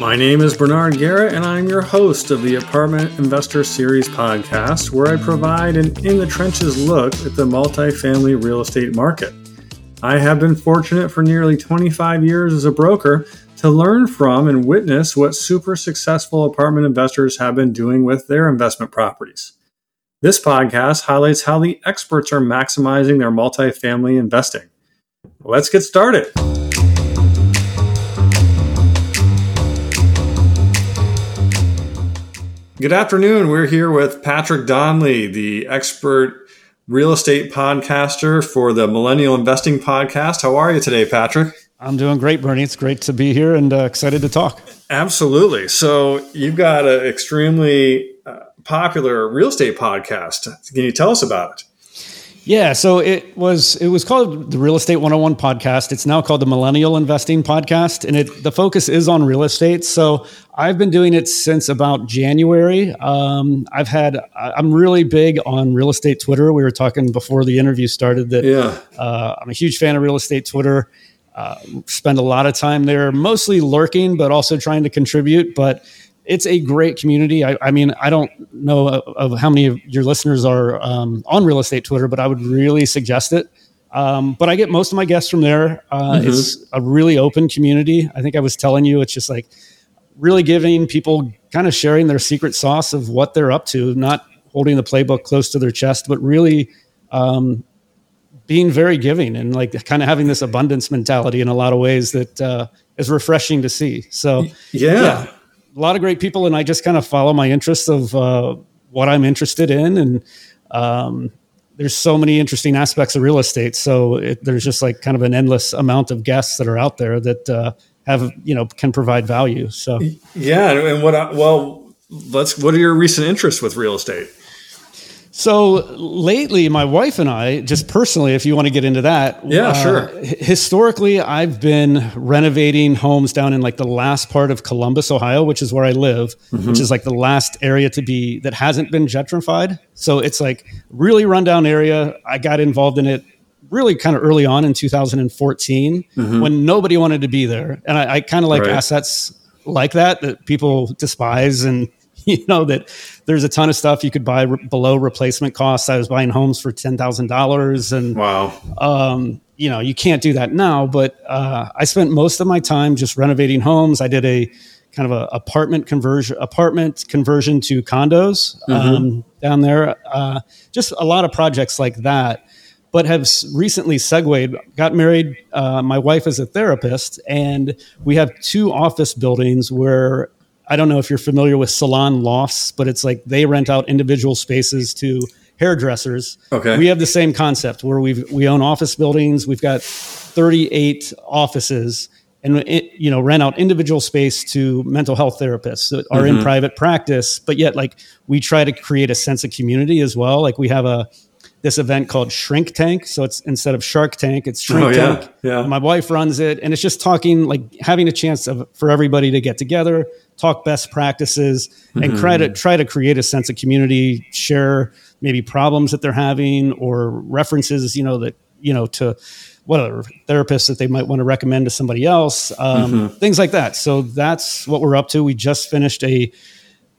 My name is Bernard Gehret, and I'm your host of the Apartment Investor Series podcast, where I provide an in the trenches look at the multifamily real estate market. I have been fortunate for nearly 25 years as a broker to learn from and witness what super successful apartment investors have been doing with their investment properties. This podcast highlights how the experts are maximizing their multifamily investing. Let's get started. Good afternoon. We're here with Patrick Donley, the expert real estate podcaster for the Millennial Investing Podcast. How are you today, Patrick? I'm doing great, Bernie. It's great to be here and uh, excited to talk. Absolutely. So, you've got an extremely uh, popular real estate podcast. Can you tell us about it? Yeah, so it was it was called the Real Estate 101 podcast. It's now called the Millennial Investing podcast and it the focus is on real estate. So I've been doing it since about January. Um, I've had I'm really big on real estate Twitter. We were talking before the interview started that yeah. uh, I'm a huge fan of real estate Twitter. Uh, spend a lot of time there, mostly lurking, but also trying to contribute. But it's a great community. I, I, mean, I don't know of how many of your listeners are um, on real estate Twitter, but I would really suggest it. Um, but I get most of my guests from there. Uh, mm-hmm. It's a really open community. I think I was telling you, it's just like really giving people kind of sharing their secret sauce of what they're up to, not holding the playbook close to their chest, but really um, being very giving and like kind of having this abundance mentality in a lot of ways that uh, is refreshing to see. So, yeah. yeah a lot of great people, and I just kind of follow my interests of uh, what I'm interested in, and um, there's so many interesting aspects of real estate. So it, there's just like kind of an endless amount of guests that are out there that uh, have you know can provide value. So yeah, and what I, well, let's. What are your recent interests with real estate? So lately, my wife and I, just personally, if you want to get into that, yeah, uh, sure. Historically, I've been renovating homes down in like the last part of Columbus, Ohio, which is where I live, mm-hmm. which is like the last area to be that hasn't been gentrified. So it's like really rundown area. I got involved in it really kind of early on in 2014 mm-hmm. when nobody wanted to be there, and I, I kind of like right. assets like that that people despise and you know that there's a ton of stuff you could buy re- below replacement costs. I was buying homes for ten thousand dollars, and wow, um, you know you can't do that now. But uh, I spent most of my time just renovating homes. I did a kind of a apartment conversion apartment conversion to condos mm-hmm. um, down there. Uh, just a lot of projects like that. But have recently segued, got married. Uh, my wife is a therapist, and we have two office buildings where I don't know if you're familiar with salon lofts, but it's like they rent out individual spaces to hairdressers. Okay. We have the same concept where we we own office buildings. We've got 38 offices and you know rent out individual space to mental health therapists that are mm-hmm. in private practice but yet like we try to create a sense of community as well like we have a this event called Shrink Tank. So it's instead of Shark Tank, it's Shrink oh, yeah, Tank. Yeah. My wife runs it, and it's just talking like having a chance of, for everybody to get together, talk best practices, and mm-hmm. try to try to create a sense of community, share maybe problems that they're having or references, you know, that you know to what other therapists that they might want to recommend to somebody else, um, mm-hmm. things like that. So that's what we're up to. We just finished a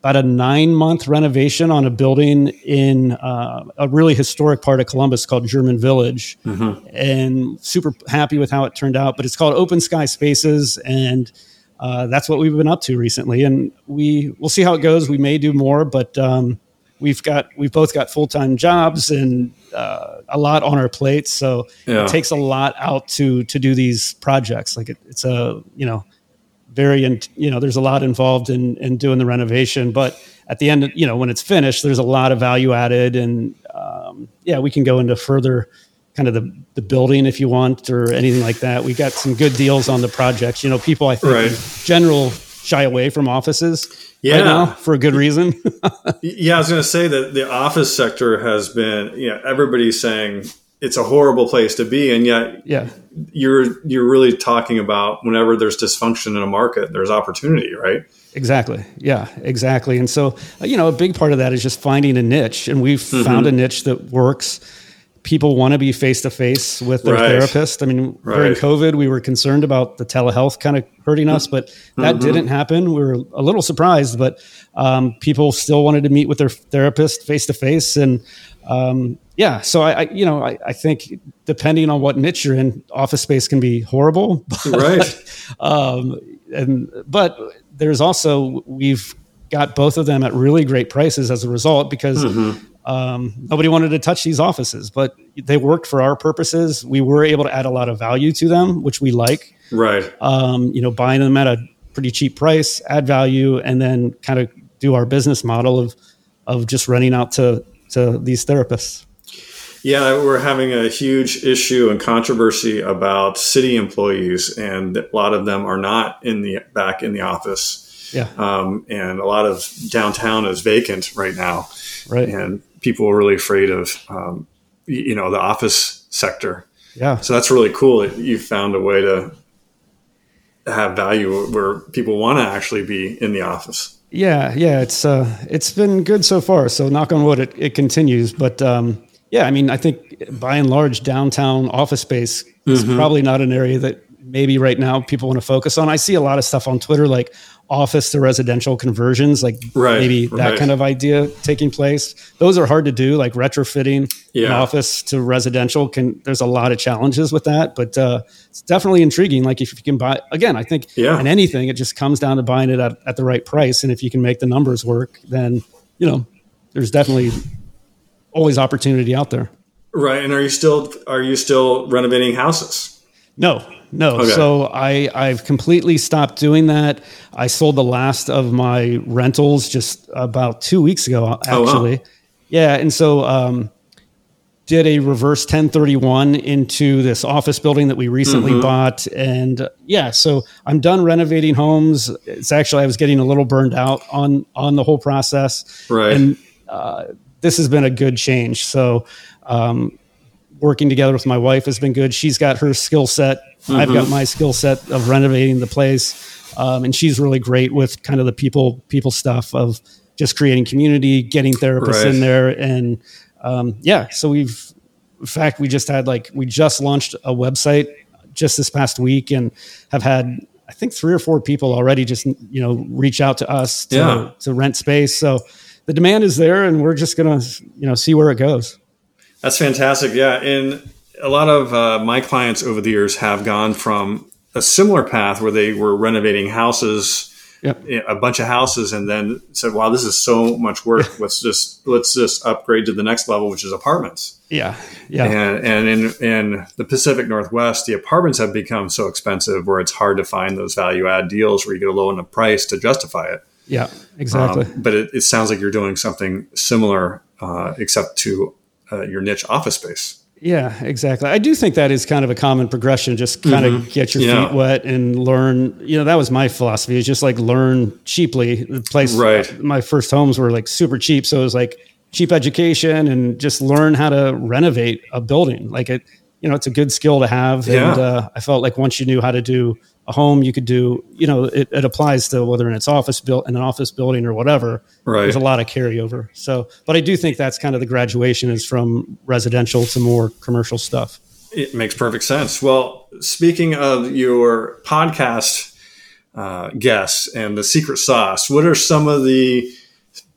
about a nine month renovation on a building in uh, a really historic part of Columbus called German Village, mm-hmm. and super happy with how it turned out. But it's called Open Sky Spaces, and uh, that's what we've been up to recently. And we we'll see how it goes. We may do more, but um, we've got we've both got full time jobs and uh, a lot on our plates, so yeah. it takes a lot out to to do these projects. Like it, it's a you know very, in, you know, there's a lot involved in, in doing the renovation, but at the end, you know, when it's finished, there's a lot of value added. And um, yeah, we can go into further kind of the, the building if you want or anything like that. We got some good deals on the projects. You know, people I think right. in general shy away from offices yeah. right now for a good reason. yeah, I was going to say that the office sector has been, you know, everybody's saying it's a horrible place to be, and yet, yeah, you're you're really talking about whenever there's dysfunction in a market, there's opportunity, right? Exactly. Yeah, exactly. And so, uh, you know, a big part of that is just finding a niche, and we've mm-hmm. found a niche that works. People want to be face to face with their Right. therapist. I mean, during COVID, we were concerned about the telehealth kind of hurting us, but that Mm-hmm. didn't happen. We were a little surprised, but um, people still wanted to meet with their therapist face to face, and um, yeah. So I, I you know, I, I think depending on what niche you're in, office space can be horrible, Right. um, and but there's also we've got both of them at really great prices as a result because um, nobody wanted to touch these offices, but they worked for our purposes. We were able to add a lot of value to them, which we like. Right. Um, you know, buying them at a pretty cheap price, add value, and then kind of do our business model of of just running out to to these therapists. Yeah, we're having a huge issue and controversy about city employees, and a lot of them are not in the back in the office. Yeah, Um, and a lot of downtown is vacant right now, right. and people are really afraid of, um, you know, the office sector. Yeah, So that's really cool that you found a way to have value where people want to actually be in the office. Yeah, yeah, it's uh, it's been good so far. So knock on wood, it, it continues. But um, yeah, I mean, I think by and large, downtown office space is Mm-hmm. probably not an area that maybe right now people want to focus on. I see a lot of stuff on Twitter like office to residential conversions, like Right, maybe that right. kind of idea taking place. Those are hard to do, like retrofitting an office to residential. Can there's a lot of challenges with that, but uh, it's definitely intriguing. Like if you can buy again, I think Yeah. in anything, it just comes down to buying it at, at the right price. And if you can make the numbers work, then you know there's definitely always opportunity out there. Right. And are you still are you still renovating houses? No, no. Okay. So I I've completely stopped doing that. I sold the last of my rentals just about two weeks ago, actually. Oh, wow. Yeah, and so um, did a reverse 1031 into this office building that we recently Mm-hmm. bought, and yeah, so I'm done renovating homes. It's actually I was getting a little burned out on on the whole process, Right. and uh, this has been a good change. So. Um, working together with my wife has been good. She's got her skill set. I've got my skill set of renovating the place, um, and she's really great with kind of the people people stuff of just creating community, getting therapists Right. in there, and um, yeah. So we've, in fact, we just had like we just launched a website just this past week, and have had I think three or four people already just you know reach out to us to, Yeah. to rent space. So the demand is there, and we're just gonna you know see where it goes. That's fantastic. Yeah, and a lot of uh, my clients over the years have gone from a similar path where they were renovating houses, Yep. a bunch of houses, and then said, "Wow, this is so much work. let's just let's just upgrade to the next level, which is apartments." Yeah, yeah. And and in in the Pacific Northwest, the apartments have become so expensive where it's hard to find those value add deals where you get a low enough price to justify it. Yeah, exactly. Um, but it, it sounds like you're doing something similar, uh, except to uh, your niche office space. yeah, exactly. I do think that is kind of a common progression. Just kind of get your Mm-hmm. Yeah. feet wet and learn. You know, that was my philosophy. Is just like learn cheaply. The place, Right. My first homes were like super cheap, so it was like cheap education and just learn how to renovate a building. Like it, you know, it's a good skill to have. Yeah. And uh, I felt like once you knew how to do a home, you could do. You know, it, it applies to whether in it's office built in an office building or whatever. Right. There's a lot of carryover. So, but I do think that's kind of the graduation is from residential to more commercial stuff. It makes perfect sense. Well, speaking of your podcast uh, guests and the secret sauce, what are some of the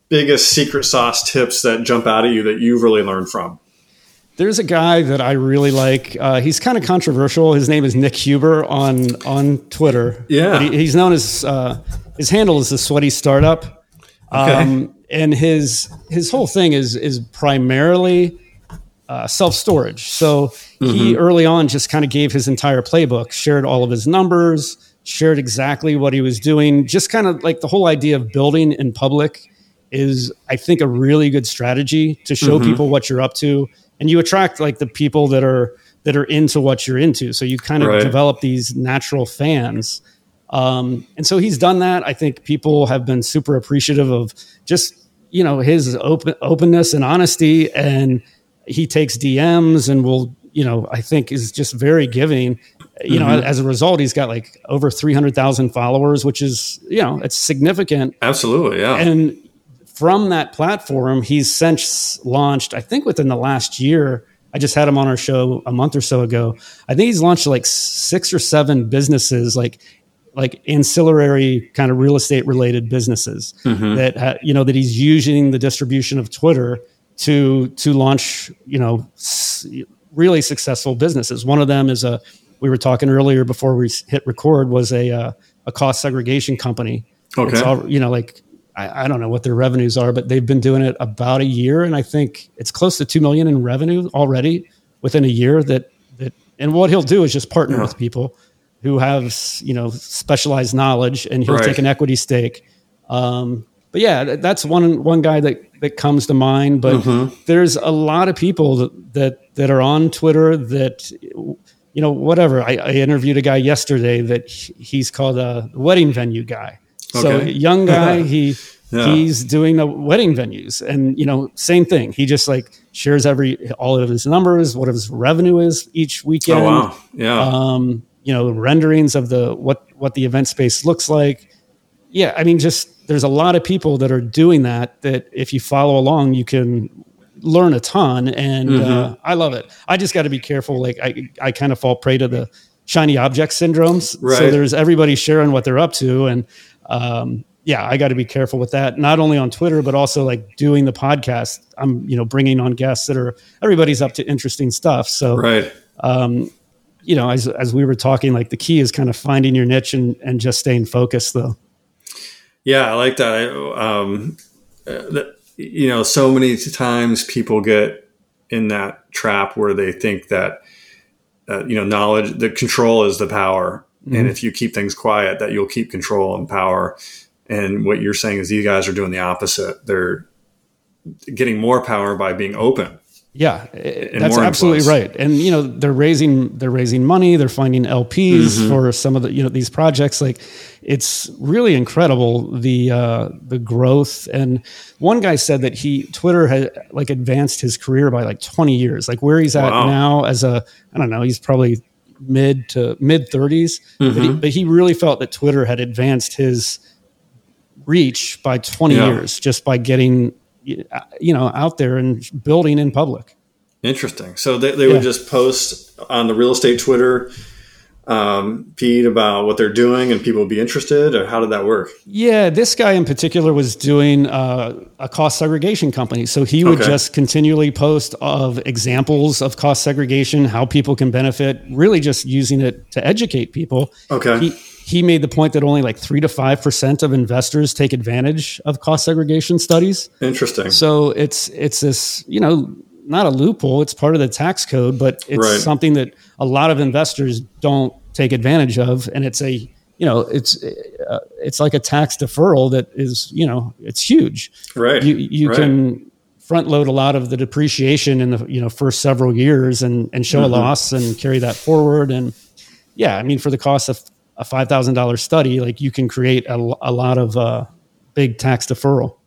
biggest secret sauce tips that jump out at you that you've really learned from? There's a guy that I really like. Uh, he's kind of controversial. His name is Nick Huber on on Twitter. Yeah. He, he's known as uh, his handle is the Sweaty Startup. Um, and his his whole thing is is primarily uh, self storage. So he early on just kind of gave his entire playbook, shared all of his numbers, shared exactly what he was doing. Just kind of like the whole idea of building in public is, I think, a really good strategy to show people what you're up to, and you attract like the people that are that are into what you're into. So you kind of Right. develop these natural fans. Um, and so he's done that. I think people have been super appreciative of just you know his open openness and honesty, and he takes DMs and will you know I think is just very giving. You know, as a result, he's got like over three hundred thousand followers, which is you know it's significant. Absolutely, yeah. And from that platform, he's since launched, I think within the last year, I just had him on our show a month or so ago. I think he's launched like six or seven businesses, like like ancillary kind of real estate related businesses mm-hmm. that ha- you know that he's using the distribution of Twitter to to launch you know s- really successful businesses. One of them is a we were talking earlier before we hit record was a uh, a cost segregation company. Okay, all, you know like I, I, don't know what their revenues are, but they've been doing it about a year, and I think it's close to two million in revenue already within a year. That that and what he'll do is just partner yeah. with people who have you know specialized knowledge, and he'll right. take an equity stake. Um, but yeah, that's one one guy that that comes to mind. But mm-hmm. there's a lot of people that, that that are on Twitter that you know whatever. I, I interviewed a guy yesterday that he's called a wedding venue guy. Okay. So young guy, he yeah. he's doing the wedding venues, and you know same thing. He just like shares every all of his numbers, what his revenue is each weekend. Oh wow, yeah. Um, you know renderings of the what what the event space looks like yeah i mean just there's a lot of people that are doing that that if you follow along you can learn a ton and mm-hmm. uh, i love it i just got to be careful like i i kind of fall prey to the shiny object syndromes right. so there's everybody sharing what they're up to and um, yeah i got to be careful with that not only on twitter but also like doing the podcast i'm you know bringing on guests that are everybody's up to interesting stuff so right um, you know, as as we were talking, like the key is kind of finding your niche and and just staying focused, though. Yeah, I like that. I, um, uh, you know, so many times people get in that trap where they think that uh, you know knowledge, the control is the power, mm-hmm. and if you keep things quiet, that you'll keep control and power. And what you're saying is these guys are doing the opposite. They're getting more power by being open yeah, that's absolutely right. And you know, they're raising they're raising money. They're finding LPs mm-hmm. for some of the you know these projects. Like, it's really incredible the uh, the growth. And one guy said that he Twitter had like advanced his career by like twenty years. Like where he's at wow. now as a I don't know, he's probably mid to mid 30s mm-hmm. but, he, but, he, really felt that Twitter had advanced his reach by 20 yeah. years just by getting you know out there and building in public interesting so they, they yeah. would just post on the real estate twitter um, feed about what they're doing and people would be interested or how did that work yeah this guy in particular was doing uh, a cost segregation company so he would okay. just continually post of examples of cost segregation how people can benefit really just using it to educate people okay he, he made the point that only like three to five percent of investors take advantage of cost segregation studies. Interesting. So it's it's this you know not a loophole; it's part of the tax code, but it's right. something that a lot of investors don't take advantage of, and it's a you know it's uh, it's like a tax deferral that is you know it's huge. Right. You you right. can front load a lot of the depreciation in the you know first several years and and show mm-hmm. a loss and carry that forward and yeah i mean for the cost of a five thousand dollars study, like you can create a, a lot of uh, big tax deferral.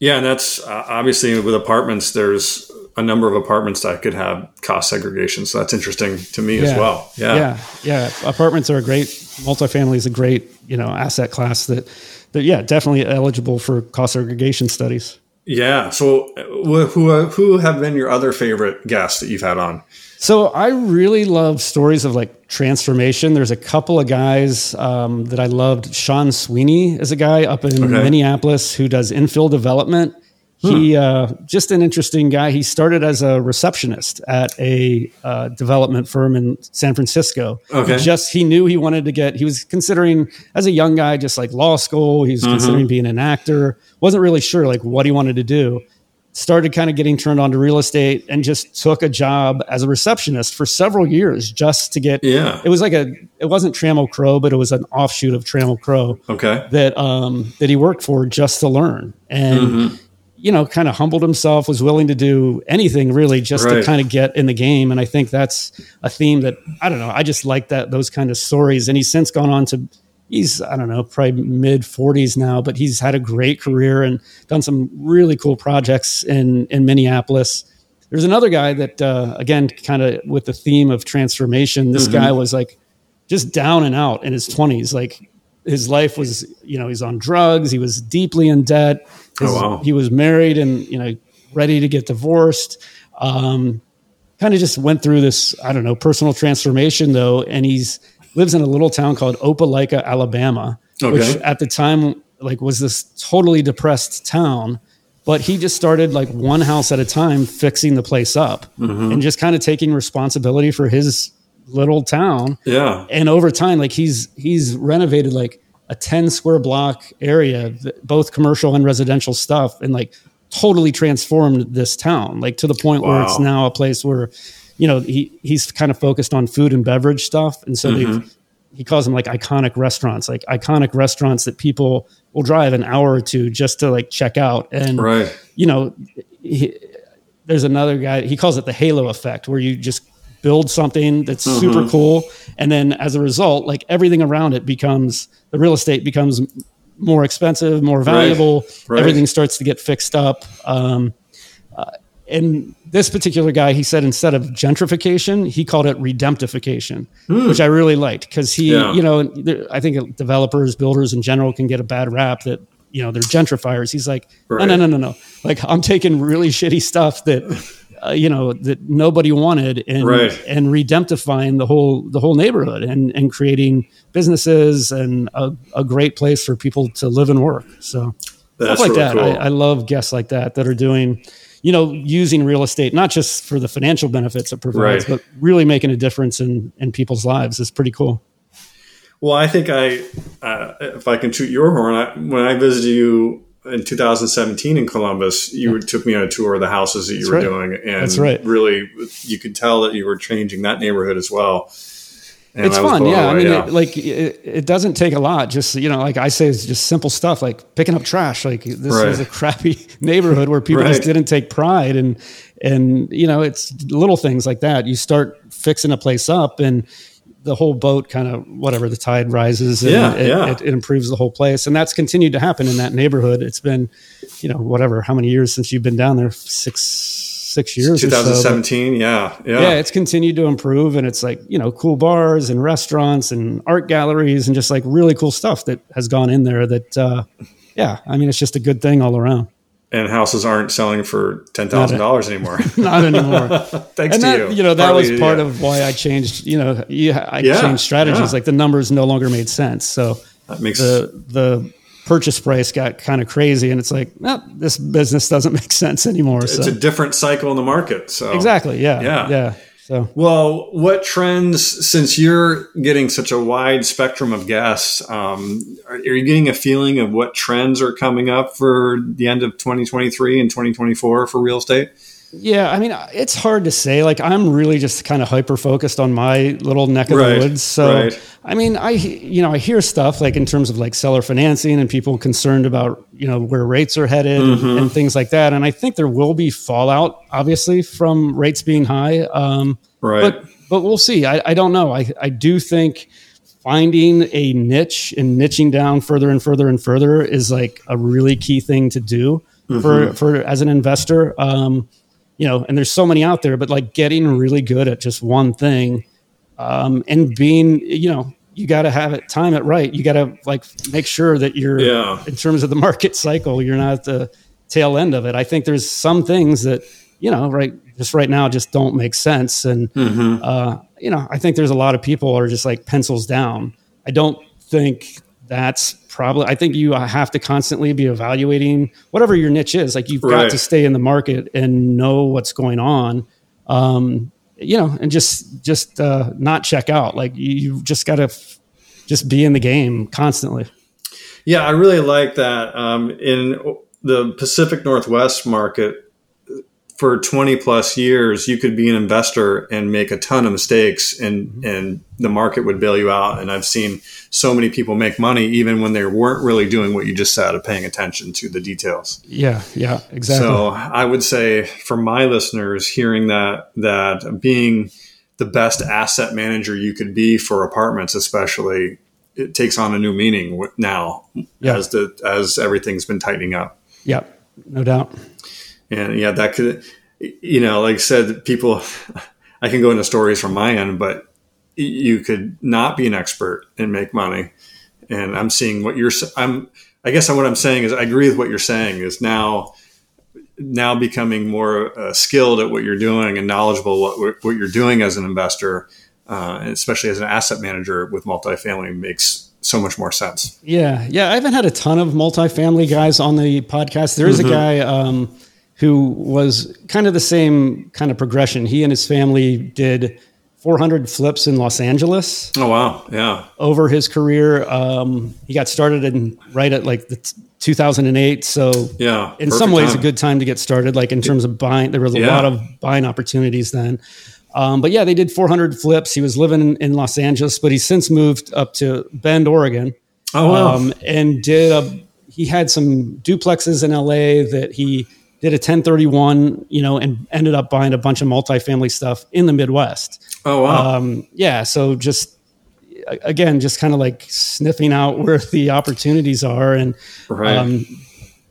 Yeah, and that's uh, obviously with apartments. There's a number of apartments that could have cost segregation, so that's interesting to me yeah. as well. Yeah, yeah, yeah. Apartments are a great. Multifamily is a great you know asset class that that yeah definitely eligible for cost segregation studies. Yeah. So who who have been your other favorite guests that you've had on? So I really love stories of like transformation. There's a couple of guys um, that I loved. Sean Sweeney is a guy up in okay. Minneapolis who does infill development. He uh, just an interesting guy. He started as a receptionist at a uh, development firm in San Francisco. Okay. He just he knew he wanted to get. He was considering as a young guy, just like law school. He was mm-hmm. considering being an actor. wasn't really sure like what he wanted to do started kind of getting turned on to real estate and just took a job as a receptionist for several years just to get yeah it was like a it wasn't trammell crow but it was an offshoot of trammell crow okay that um that he worked for just to learn and mm-hmm. You know kind of humbled himself was willing to do anything really just right. to kind of get in the game and i think that's a theme that i don't know i just like that those kind of stories and he's since gone on to he's I don't know probably mid 40s now, but he's had a great career and done some really cool projects in in Minneapolis. There's another guy that uh, again kind of with the theme of transformation. This mm-hmm. guy was like just down and out in his 20s, like. His life was, you know, he's on drugs. He was deeply in debt. His, oh, wow. He was married and, you know, ready to get divorced. Um, kind of just went through this, I don't know, personal transformation though. And he's lives in a little town called Opelika, Alabama, okay. which at the time like was this totally depressed town. But he just started like one house at a time, fixing the place up mm-hmm. and just kind of taking responsibility for his little town. Yeah. And over time, like he's he's renovated like a 10 square block area, both commercial and residential stuff, and like totally transformed this town, like to the point wow. where it's now a place where, you know, he he's kind of focused on food and beverage stuff, and so mm-hmm. he calls them like iconic restaurants, like iconic restaurants that people will drive an hour or two just to like check out, and right. you know, he, there's another guy he calls it the halo effect, where you just build something that's mm-hmm. super cool and then as a result like everything around it becomes the real estate becomes more expensive, more valuable. Right, right. Everything starts to get fixed up. Um, uh, and this particular guy, he said instead of gentrification, he called it redemptification, mm. which I really liked because he, yeah. you know, I think developers, builders in general can get a bad rap that you know they're gentrifiers. He's like, right. no, no, no, no, no. Like I'm taking really shitty stuff that uh, you know that nobody wanted and right. and redemptifying the whole the whole neighborhood and and creating businesses and a, a great place for people to live and work so That's stuff like really that cool. I, I love guests like that that are doing you know using real estate not just for the financial benefits it provides right. but really making a difference in in people's lives is pretty cool well i think i uh, if i can shoot your horn I, when i visited you in 2017 in Columbus, you yeah. took me on a tour of the houses that you That's were right. doing, and That's right. really, you could tell that you were changing that neighborhood as well. And it's fun, yeah. Away, I mean, yeah. It, like it, it, doesn't take a lot. Just you know, like I say, it's just simple stuff like picking up trash. Like this right. was a crappy neighborhood where people right. just didn't take pride, and and you know, it's little things like that. You start fixing a place up, and the whole boat kind of whatever the tide rises and yeah, it, yeah. It, it, improves the whole place. And that's continued to happen in that neighborhood. It's been you know whatever how many years since you've been down there? Six six years 2017 so, yeah yeah. Yeah it's continued to improve and it's like you know cool bars and restaurants and art galleries and just like really cool stuff that has gone in there that uh yeah i mean it's just a good thing all around and houses aren't selling for ten thousand dollars anymore. Not anymore. Thanks and to that, you. You know that Partly was part of why I changed. You know, I yeah, changed strategies. Yeah. Like the numbers no longer made sense. So that makes the the purchase price got kind of crazy, and it's like, oh, this business doesn't make sense anymore. It's so. a different cycle in the market. So exactly, yeah, yeah, yeah. So, well, what trends, since you're getting such a wide spectrum of guests, um, are, are, you getting a feeling of what trends are coming up for the end of 2023 and 2024 for real estate? Yeah, I mean, it's hard to say. Like, I'm really just kind of hyper focused on my little neck of right, the woods. So, right. I mean, I you know I hear stuff like in terms of like seller financing and people concerned about you know where rates are headed mm-hmm. and, and, things like that. And I think there will be fallout, obviously, from rates being high. Um, right. But but we'll see. I, I don't know. I I do think finding a niche and niching down further and further and further is like a really key thing to do mm-hmm. for for as an investor. Um, you know, and there's so many out there, but like getting really good at just one thing, um, and being, you know, you got to have it, time it right. You got to like make sure that you're, yeah. in terms of the market cycle, you're not at the tail end of it. I think there's some things that, you know, right, just right now just don't make sense. And, mm-hmm. uh, you know, I think there's a lot of people are just like pencils down. I don't think that's probably i think you have to constantly be evaluating whatever your niche is. Like you've right. got to stay in the market and know what's going on um, you know and just just uh, not check out. Like you, have just got to f- just be in the game constantly. Yeah i really like that. Um, in the pacific northwest market for 20 plus years you could be an investor and make a ton of mistakes and mm-hmm. and the market would bail you out. And i've seen so many people make money even when they weren't really doing what you just said of paying attention to the details. Yeah yeah exactly. So i would say for my listeners hearing that that being the best asset manager you could be for apartments especially it takes on a new meaning now yeah. as the as everything's been tightening up. Yeah no doubt and yeah, that could, you know, like I said, people, I can go into stories from my end, but you could not be an expert and make money. And I'm seeing what you're, I'm, I guess what I'm saying is I agree with what you're saying is now now becoming more uh, skilled at what you're doing and knowledgeable what what you're doing as an investor, uh, and especially as an asset manager with multifamily makes so much more sense. Yeah, yeah. I haven't had a ton of multifamily guys on the podcast. There is mm-hmm. a guy um, who was kind of the same kind of progression. He and his family did 400 flips in Los Angeles. Oh wow, yeah. Over his career, um, he got started in right at like the t- 2008. So yeah, in some ways, time. a good time to get started. Like in terms of buying, there was a yeah. lot of buying opportunities then. Um, but yeah, they did 400 flips. He was living in, in, Los Angeles, but he's since moved up to Bend, Oregon. Oh wow! Um, and did a, he had some duplexes in LA that he did a 1031, you know, and ended up buying a bunch of multifamily stuff in the Midwest. Oh wow! Um, yeah, so just again, just kind of like sniffing out where the opportunities are and right. um,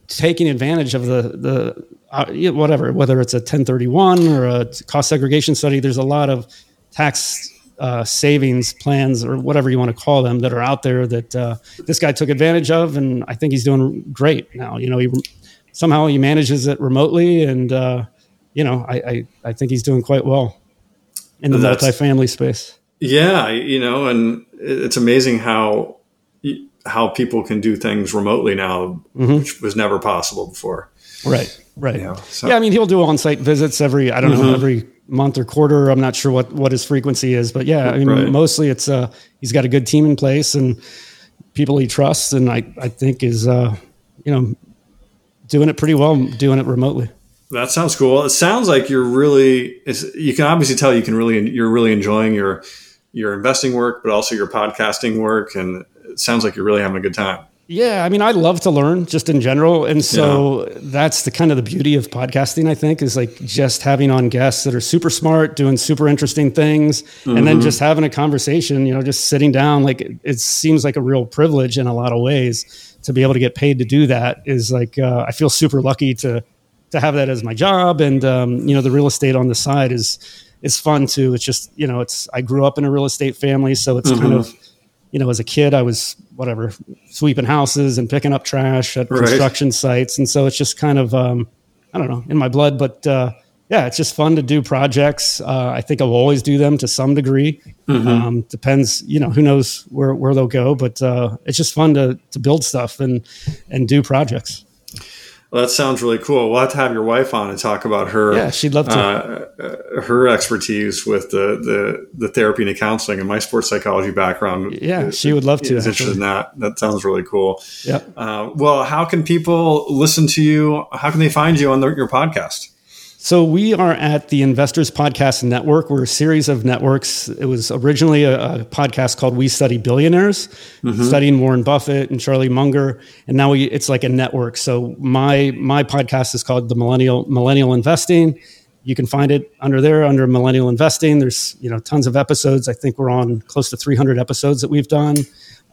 taking advantage of the the uh, whatever, whether it's a 1031 or a cost segregation study. There's a lot of tax uh, savings plans or whatever you want to call them that are out there that uh, this guy took advantage of, and I think he's doing great now. You know, he somehow he manages it remotely, and uh, you know, I, I I think he's doing quite well in the That's, multifamily space. Yeah, you know, and it's amazing how how people can do things remotely now, mm-hmm. which was never possible before. Right, right. Yeah, so. yeah I mean, he'll do on-site visits every I don't mm-hmm. know every month or quarter. I'm not sure what what his frequency is, but yeah, I mean, right. mostly it's uh he's got a good team in place and people he trusts, and I I think is uh you know doing it pretty well, doing it remotely. That sounds cool. It sounds like you're really. you can obviously tell you can really. You're really enjoying your your investing work, but also your podcasting work, and it sounds like you're really having a good time. Yeah, I mean, I love to learn just in general, and so yeah. that's the kind of the beauty of podcasting. I think is like just having on guests that are super smart, doing super interesting things, mm-hmm. and then mm-hmm. just having a conversation. You know, just sitting down. Like it, it seems like a real privilege in a lot of ways to be able to get paid to do that. Is like uh, I feel super lucky to to have that as my job and um, you know the real estate on the side is is fun too it's just you know it's i grew up in a real estate family so it's mm-hmm. kind of you know as a kid i was whatever sweeping houses and picking up trash at right. construction sites and so it's just kind of um, i don't know in my blood but uh, yeah it's just fun to do projects uh, i think i'll always do them to some degree mm-hmm. um, depends you know who knows where, where they'll go but uh, it's just fun to, to build stuff and and do projects well, that sounds really cool. We'll have to have your wife on and talk about her. Yeah, she'd love to. Uh, her expertise with the, the the therapy and the counseling and my sports psychology background. Yeah, she would love to. Is interested in that. That sounds really cool. Yeah. Uh, well, how can people listen to you? How can they find you on the, your podcast? So we are at the Investors Podcast Network. We're a series of networks. It was originally a, a podcast called We Study Billionaires, mm-hmm. studying Warren Buffett and Charlie Munger, and now we, it's like a network. So my my podcast is called the Millennial Millennial Investing. You can find it under there under Millennial Investing. There's you know tons of episodes. I think we're on close to 300 episodes that we've done. Cool.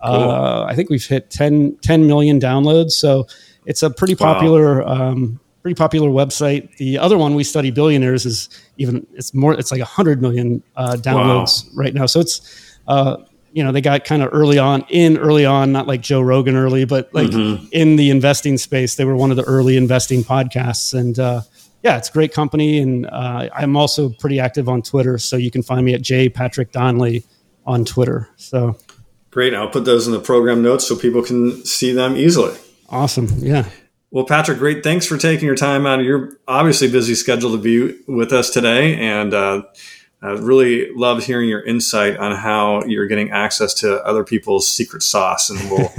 Uh, I think we've hit 10, 10 million downloads. So it's a pretty popular. Wow. Um, pretty popular website. The other one, we study billionaires, is even it's more. It's like hundred million uh, downloads wow. right now. So it's uh, you know they got kind of early on in early on, not like Joe Rogan early, but like mm-hmm. in the investing space, they were one of the early investing podcasts. And uh, yeah, it's a great company. And uh, I'm also pretty active on Twitter, so you can find me at J Patrick Donley on Twitter. So great. I'll put those in the program notes so people can see them easily. Awesome. Yeah. Well, Patrick, great. Thanks for taking your time out of your obviously busy schedule to be with us today. And uh, I really love hearing your insight on how you're getting access to other people's secret sauce. And we'll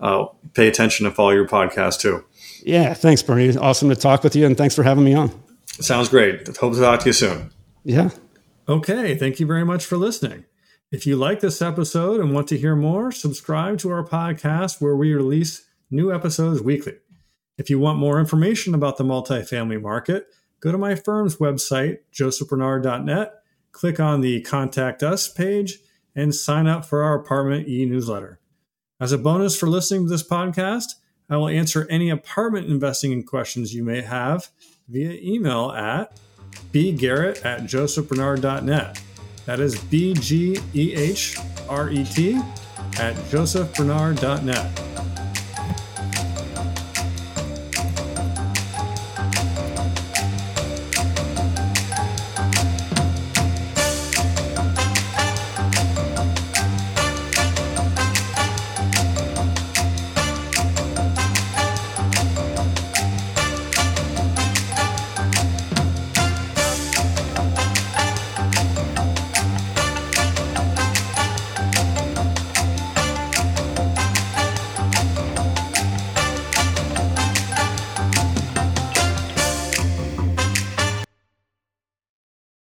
uh, pay attention to follow your podcast too. Yeah. Thanks, Bernie. Awesome to talk with you. And thanks for having me on. Sounds great. Hope to talk to you soon. Yeah. Okay. Thank you very much for listening. If you like this episode and want to hear more, subscribe to our podcast where we release new episodes weekly. If you want more information about the multifamily market, go to my firm's website, josephbernard.net, click on the Contact Us page, and sign up for our apartment e newsletter. As a bonus for listening to this podcast, I will answer any apartment investing questions you may have via email at bgehret at josephbernard.net. That is B G E H R E T at josephbernard.net.